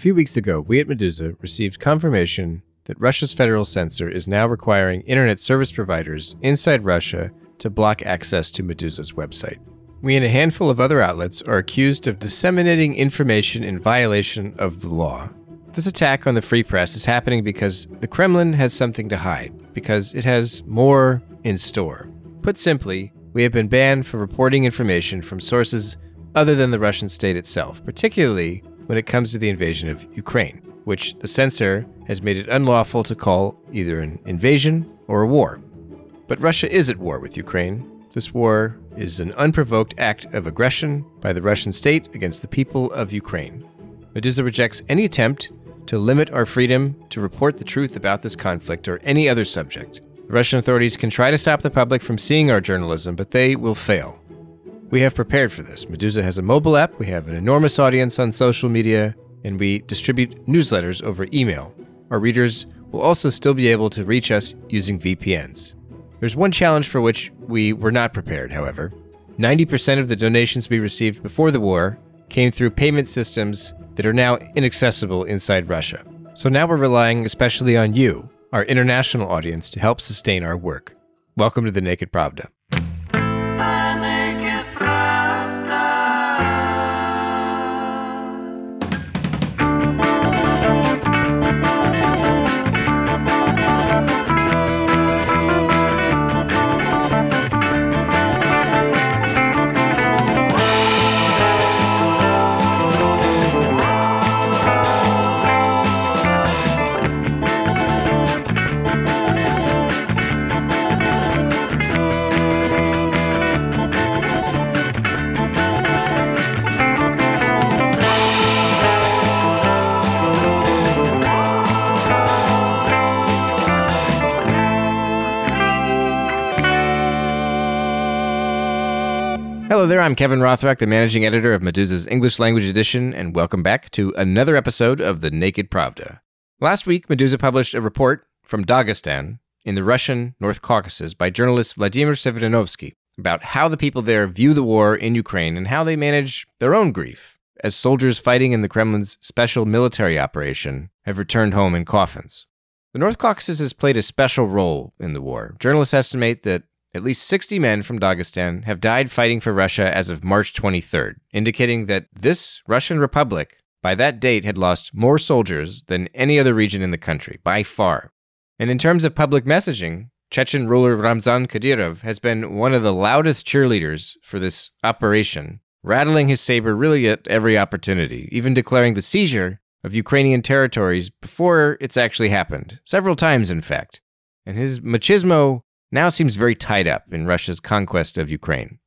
few weeks ago, we at Meduza received confirmation that Russia's federal censor is now requiring internet service providers inside Russia to block access to Meduza's website. We and a handful of other outlets are accused of disseminating information in violation of the law. This attack on the free press is happening because the Kremlin has something to hide, because it has more in store. Put simply, we have been banned for reporting information from sources other than the Russian state itself, particularly when it comes to the invasion of Ukraine, which the censor has made it unlawful to call either an invasion or a war. But Russia is at war with Ukraine. This war is an unprovoked act of aggression by the Russian state against the people of Ukraine. Meduza rejects any attempt to limit our freedom to report the truth about this conflict or any other subject. The Russian authorities can try to stop the public from seeing our journalism, but they will fail. We have prepared for this. Meduza has a mobile app, we have an enormous audience on social media, and we distribute newsletters over email. Our readers will also still be able to reach us using VPNs. There's one challenge for which we were not prepared, however. 90% of the donations we received before the war came through payment systems that are now inaccessible inside Russia. So now we're relying especially on you, our international audience, to help sustain our work. Welcome to the Naked Pravda. There, I'm Kevin Rothrock, the managing editor of Meduza's English Language Edition, and welcome back to another episode of The Naked Pravda. Last week, Meduza published a report from Dagestan in the Russian North Caucasus by journalist Vladimir Sevrinovsky about how the people there view the war in Ukraine and how they manage their own grief as soldiers fighting in the Kremlin's special military operation have returned home in coffins. The North Caucasus has played a special role in the war. Journalists estimate that at least 60 men from Dagestan have died fighting for Russia as of March 23rd, indicating that this Russian republic, by that date, had lost more soldiers than any other region in the country, by far. And in terms of public messaging, Chechen ruler Ramzan Kadyrov has been one of the loudest cheerleaders for this operation, rattling his saber really at every opportunity, even declaring the seizure of Ukrainian territories before it's actually happened, several times, in fact. And his machismo now seems very tied up in Russia's conquest of Ukraine.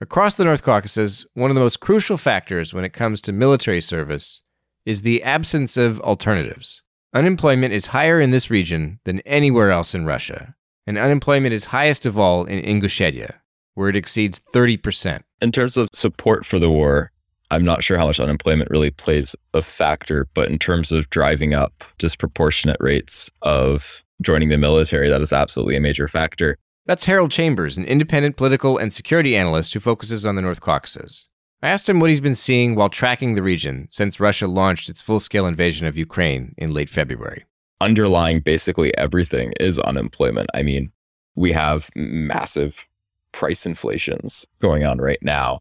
Across the North Caucasus, one of the most crucial factors when it comes to military service is the absence of alternatives. Unemployment is higher in this region than anywhere else in Russia, and unemployment is highest of all in Ingushetia, where it exceeds 30%. In terms of support for the war, I'm not sure how much unemployment really plays a factor, but in terms of driving up disproportionate rates of joining the military, that is absolutely a major factor. That's Harold Chambers, an independent political and security analyst who focuses on the North Caucasus. I asked him what he's been seeing while tracking the region since Russia launched its full scale invasion of Ukraine in late February. Underlying basically everything is unemployment. I mean, we have massive price inflations going on right now.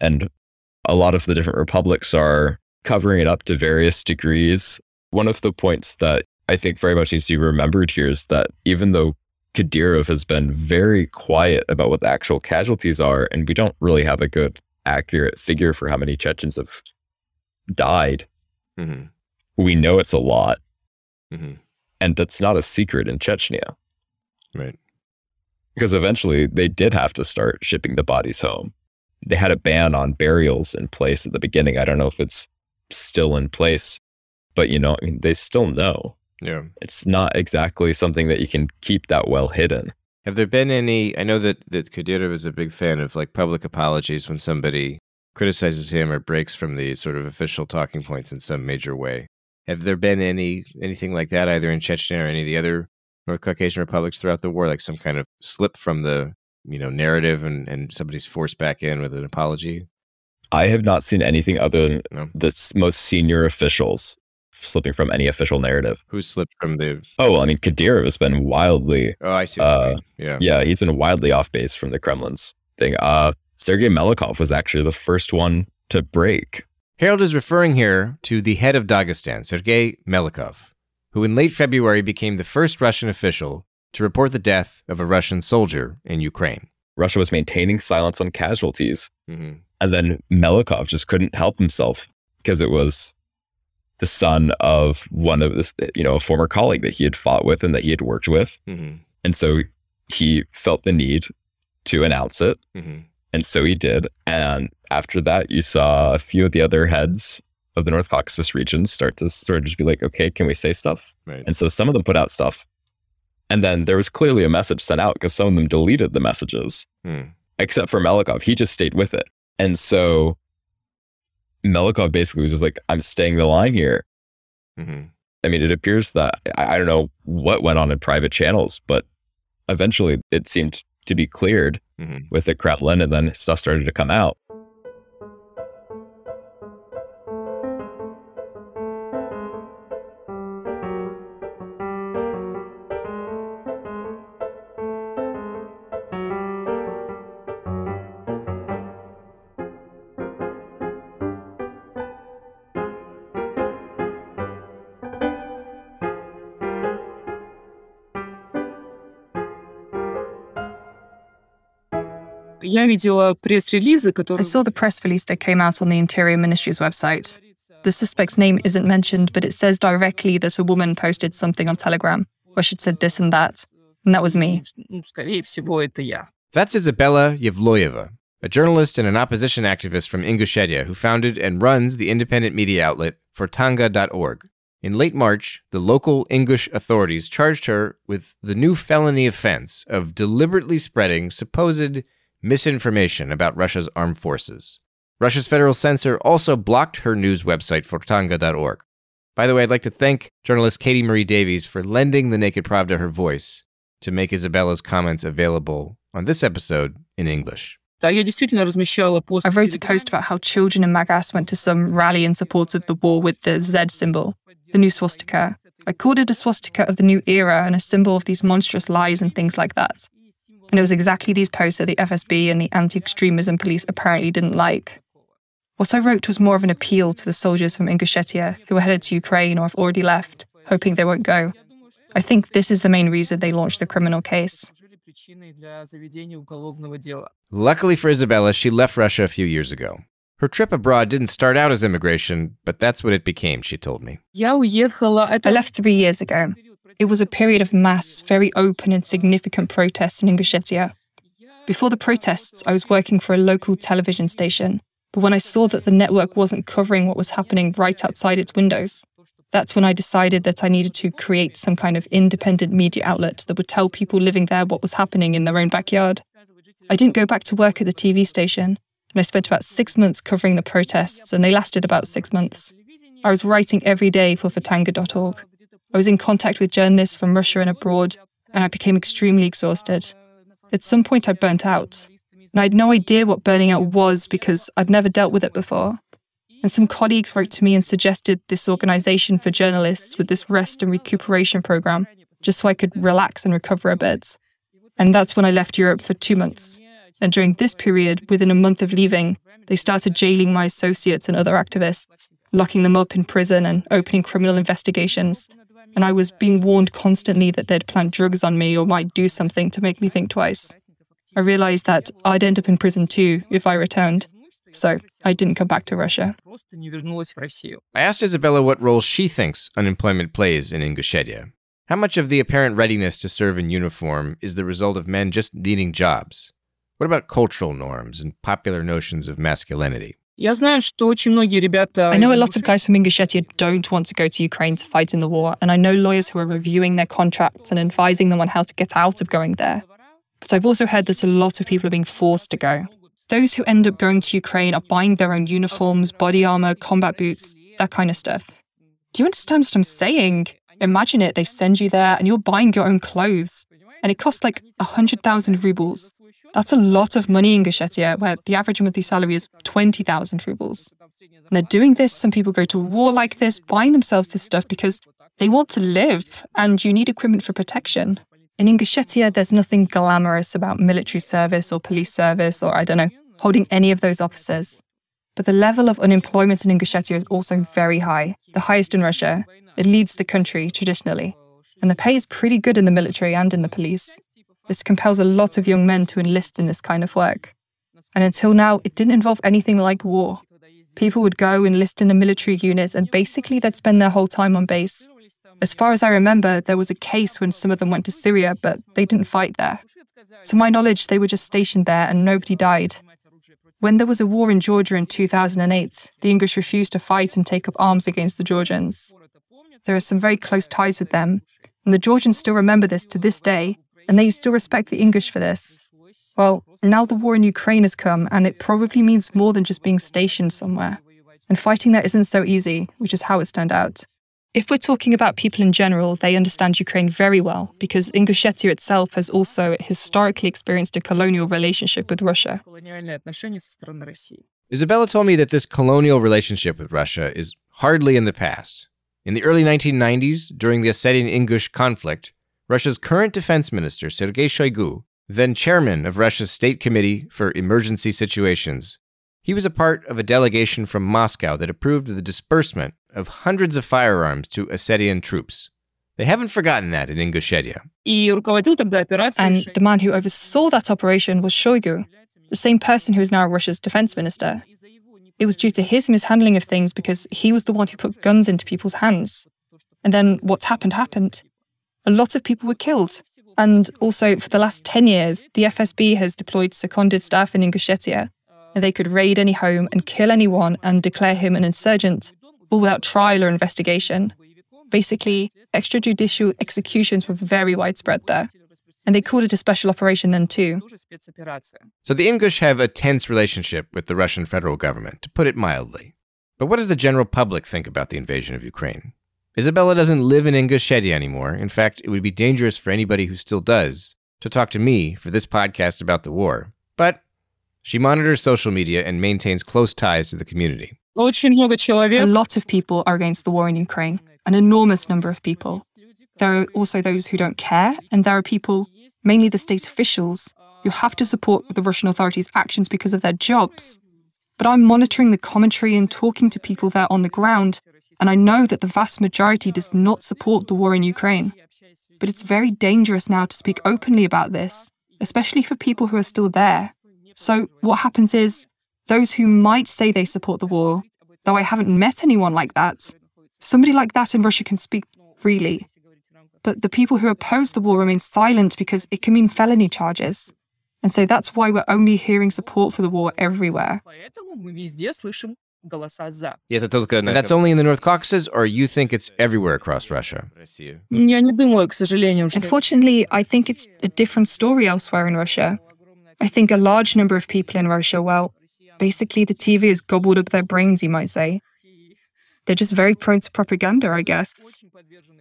And a lot of the different republics are covering it up to various degrees. One of the points that I think very much needs to be remembered here is that even though Kadyrov has been very quiet about what the actual casualties are, and we don't really have a good, accurate figure for how many Chechens have died, mm-hmm. we know it's a lot. Mm-hmm. And that's not a secret in Chechnya. Right. Because eventually they did have to start shipping the bodies home. They had a ban on burials in place at the beginning. I don't know if it's still in place, but you know, I mean, they still know. Yeah. It's not exactly something that you can keep that well hidden. Have there been any? I know that that Kadyrov is a big fan of like public apologies when somebody criticizes him or breaks from the sort of official talking points in some major way. Have there been any anything like that either in Chechnya or any of the other North Caucasian republics throughout the war, like some kind of slip from the you know narrative and and somebody's forced back in with an apology? I have not seen anything other than no. the most senior officials slipping from any official narrative. Who slipped from the? Oh, well, I mean, Kadyrov has been wildly. Oh, I see. Uh, yeah. Yeah, he's been wildly off base from the Kremlin's thing. Uh, Sergei Melikov was actually the first one to break. Harold is referring here to the head of Dagestan, Sergei Melikov, who in late February became the first Russian official to report the death of a Russian soldier in Ukraine. Russia was maintaining silence on casualties. Mm-hmm. And then Melikov just couldn't help himself because it was the son of one of this, you know, a former colleague that he had fought with and that he had worked with. Mm-hmm. And so he felt the need to announce it. Mm-hmm. And so he did. And after that, you saw a few of the other heads of the North Caucasus region start to sort of just be like, okay, can we say stuff? Right. And so some of them put out stuff. And then there was clearly a message sent out because some of them deleted the messages, Hmm. except for Melikov. He just stayed with it. And so Melikov basically was just like, I'm staying the line here. Mm-hmm. I mean, it appears that I, I don't know what went on in private channels, but eventually it seemed to be cleared Mhm. with the Kremlin, and then stuff started to come out. Я видела пресс-релизы, которые... I saw the press release that came out on the Interior Ministry's website. The suspect's name isn't mentioned, but it says directly that a woman posted something on Telegram where she said this and that, and that was me. That's Izabella Evloeva, a journalist and an opposition activist from Ingushetia who founded and runs the independent media outlet Fortanga.org. In late March, the local Ingush authorities charged her with the new felony offense of deliberately spreading supposed misinformation about Russia's armed forces. Russia's federal censor also blocked her news website, Fortanga.org. By the way, I'd like to thank journalist Katie Marie Davies for lending the Naked Pravda her voice to make Izabella's comments available on this episode in English. I wrote a post about how children in Magas went to some rally in support of the war with the Z symbol, the new swastika. I called it a swastika of the new era and a symbol of these monstrous lies and things like that. And it was exactly these posts that the FSB and the anti extremism police apparently didn't like. What I wrote was more of an appeal to the soldiers from Ingushetia who were headed to Ukraine or have already left, hoping they won't go. I think this is the main reason they launched the criminal case. Luckily for Izabella, she left Russia a few years ago. Her trip abroad didn't start out as immigration, but that's what it became, she told me. I left three years ago. It was a period of mass, very open and significant protests in Ingushetia. Before the protests, I was working for a local television station, but when I saw that the network wasn't covering what was happening right outside its windows, that's when I decided that I needed to create some kind of independent media outlet that would tell people living there what was happening in their own backyard. I didn't go back to work at the TV station, and I spent about six months covering the protests, and they lasted about six months. I was writing every day for Fortanga.org. I was in contact with journalists from Russia and abroad, and I became extremely exhausted. At some point, I burnt out, and I had no idea what burning out was because I'd never dealt with it before. And some colleagues wrote to me and suggested this organization for journalists with this rest and recuperation program, just so I could relax and recover a bit. And that's when I left Europe for two months. And during this period, within a month of leaving, they started jailing my associates and other activists, locking them up in prison and opening criminal investigations and I was being warned constantly that they'd plant drugs on me or might do something to make me think twice. I realized that I'd end up in prison too if I returned, so I didn't come back to Russia. I asked Izabella what role she thinks unemployment plays in Ingushetia. How much of the apparent readiness to serve in uniform is the result of men just needing jobs? What about cultural norms and popular notions of masculinity? Я знаю, что очень многие ребята... I know a из lot of guys from Ingushetia don't want to go to Ukraine to fight in the war, and I know lawyers who are reviewing their contracts and advising them on how to get out of going there. But I've also heard that a lot of people are being forced to go. Those who end up going to Ukraine are buying their own uniforms, body armor, combat boots, that kind of stuff. Do you understand what I'm saying? Imagine it, they send you there and you're buying your own clothes. And it costs like 100,000 rubles. that's a lot of money in Ingushetia, where the average monthly salary is 20,000 rubles. And they're doing this. Some people go to war like this, buying themselves this stuff because they want to live and you need equipment for protection. In Ingushetia, there's nothing glamorous about military service or police service or, I don't know, holding any of those offices. But the level of unemployment in Ingushetia is also very high, the highest in Russia. It leads the country traditionally. And the pay is pretty good in the military and in the police. This compels a lot of young men to enlist in this kind of work. And until now, it didn't involve anything like war. People would go enlist in a military unit and basically they'd spend their whole time on base. As far as I remember, there was a case when some of them went to Syria, but they didn't fight there. To my knowledge, they were just stationed there and nobody died. When there was a war in Georgia in 2008, the Ingush refused to fight and take up arms against the Georgians. There are some very close ties with them, and the Georgians still remember this to this day, and they still respect the Ingush for this. Well, now the war in Ukraine has come, and it probably means more than just being stationed somewhere. And fighting there isn't so easy, which is how it's turned out. If we're talking about people in general, they understand Ukraine very well because Ingushetia itself has also historically experienced a colonial relationship with Russia. Izabella told me that this colonial relationship with Russia is hardly in the past. In the early 1990s, during the Ossetian Ingush conflict, Russia's current defense minister, Sergei Shoigu, then chairman of Russia's State Committee for Emergency Situations, he was a part of a delegation from Moscow that approved the disbursement of hundreds of firearms to Ossetian troops. They haven't forgotten that in Ingushetia. And the man who oversaw that operation was Shoigu, the same person who is now Russia's defense minister. It was due to his mishandling of things because he was the one who put guns into people's hands. And then what's happened happened. A lot of people were killed. And also, for the last 10 years, the FSB has deployed seconded staff in Ingushetia. They could raid any home and kill anyone and declare him an insurgent all without trial or investigation. Basically, extrajudicial executions were very widespread there. And they called it a special operation then too. So the Ingush have a tense relationship with the Russian federal government, to put it mildly. But what does the general public think about the invasion of Ukraine? Izabella doesn't live in Ingushetia anymore. In fact, it would be dangerous for anybody who still does to talk to me for this podcast about the war. But she monitors social media and maintains close ties to the community. A lot of people are against the war in Ukraine, an enormous number of people. There are also those who don't care, and there are people, mainly the state officials, who have to support the Russian authorities' actions because of their jobs. But I'm monitoring the commentary and talking to people there on the ground, and I know that the vast majority does not support the war in Ukraine. But it's very dangerous now to speak openly about this, especially for people who are still there. So, what happens is those who might say they support the war, though I haven't met anyone like that, somebody like that in Russia can speak freely. But the people who oppose the war remain silent because it can mean felony charges. And so that's why we're only hearing support for the war everywhere. And that's only in the North Caucasus, or you think it's everywhere across Russia? Unfortunately, I think it's a different story elsewhere in Russia. I think a large number of people in Russia, well, basically the TV has gobbled up their brains, you might say. They're just very prone to propaganda, I guess.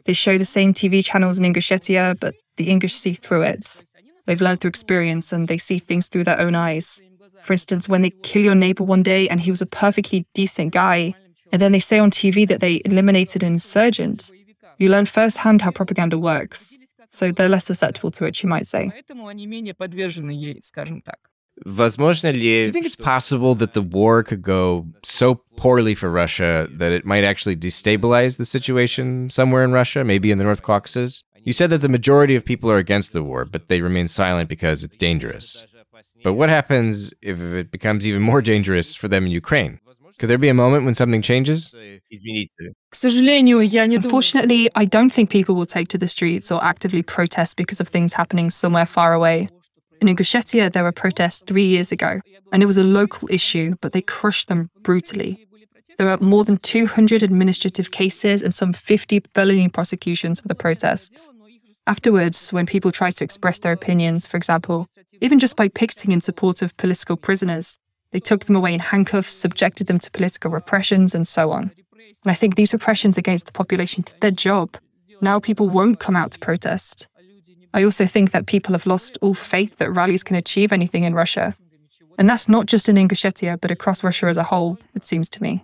They show the same TV channels in Ingushetia, but the Ingush see through it. They've learned through experience and they see things through their own eyes For instance, when they kill your neighbor one day and he was a perfectly decent guy, and then they say on TV that they eliminated an insurgent, you learn firsthand how propaganda works. So they're less susceptible to it, you might say. Возможно ли... Do you think it's possible that the war could go so poorly for Russia that it might actually destabilize the situation somewhere in Russia, maybe in the North Caucasus? You said that the majority of people are against the war, but they remain silent because it's dangerous. But what happens if it becomes even more dangerous for them in Ukraine? Could there be a moment when something changes? Unfortunately, I don't think people will take to the streets or actively protest because of things happening somewhere far away. In Ingushetia, there were protests three years ago, and it was a local issue, but they crushed them brutally. There are more than 200 administrative cases and some 50 felony prosecutions for the protests. Afterwards, when people try to express their opinions, for example, even just by picketing in support of political prisoners, they took them away in handcuffs, subjected them to political repressions, and so on. And I think these repressions against the population did their job. Now people won't come out to protest. I also think that people have lost all faith that rallies can achieve anything in Russia. And that's not just in Ingushetia, but across Russia as a whole, it seems to me.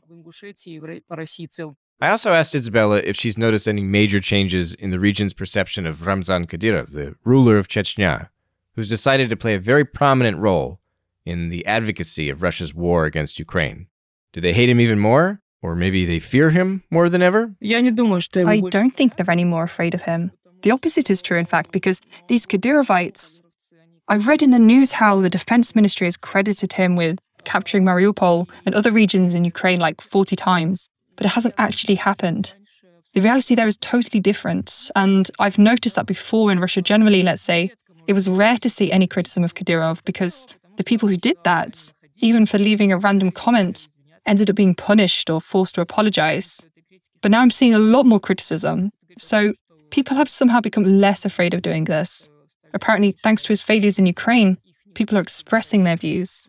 I also asked Izabella if she's noticed any major changes in the region's perception of Ramzan Kadyrov, the ruler of Chechnya, who's decided to play a very prominent role in the advocacy of Russia's war against Ukraine. Do they hate him even more? Or maybe they fear him more than ever? I don't think they're any more afraid of him. The opposite is true, in fact, because these Kadyrovites. I've read in the news how the defense ministry has credited him with capturing Mariupol and other regions in Ukraine like 40 times but it hasn't actually happened. The reality there is totally different. And I've noticed that before in Russia, generally, let's say, it was rare to see any criticism of Kadyrov because the people who did that, even for leaving a random comment, ended up being punished or forced to apologize. But now I'm seeing a lot more criticism. So people have somehow become less afraid of doing this. Apparently, thanks to his failures in Ukraine, people are expressing their views.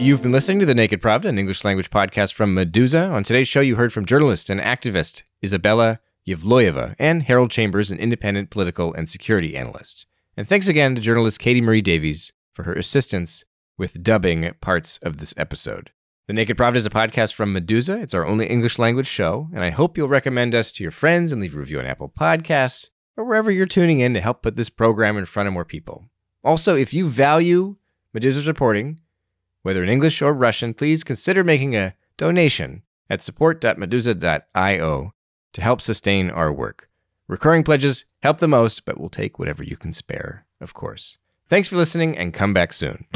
You've been listening to the Naked Pravda, an English language podcast from Meduza. On today's show, you heard from journalist and activist Izabella Evloeva and Harold Chambers, an independent political and security analyst. And thanks again to journalist Katie Marie Davies for her assistance with dubbing parts of this episode. The Naked Pravda is a podcast from Meduza. It's our only English language show, and I hope you'll recommend us to your friends and leave a review on Apple Podcasts or wherever you're tuning in to help put this program in front of more people. Also, if you value Meduza's reporting, whether in English or Russian, please consider making a donation at support.meduza.io to help sustain our work. Recurring pledges help the most, but we'll take whatever you can spare, of course. Thanks for listening and come back soon.